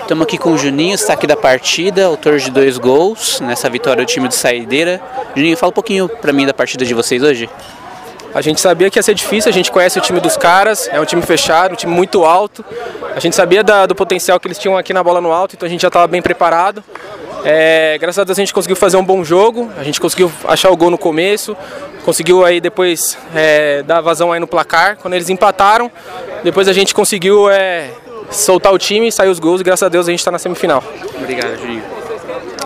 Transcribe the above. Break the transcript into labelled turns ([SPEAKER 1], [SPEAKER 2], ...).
[SPEAKER 1] Estamos aqui com o Juninho, destaque da partida, autor de dois gols nessa vitória do time do Saideira. Juninho, fala um pouquinho para mim da partida de vocês hoje.
[SPEAKER 2] A gente sabia que ia ser difícil, a gente conhece o time dos caras, é um time fechado, um time muito alto. A gente sabia da, do potencial que eles tinham aqui na bola no alto, então a gente já estava bem preparado. É, graças a Deus a gente conseguiu fazer um bom jogo, a gente conseguiu achar o gol no começo, conseguiu aí depois é, dar vazão aí no placar. Quando eles empataram, depois a gente conseguiu é, soltar o time, sair os gols e graças a Deus a gente está na semifinal.
[SPEAKER 1] Obrigado, Juninho.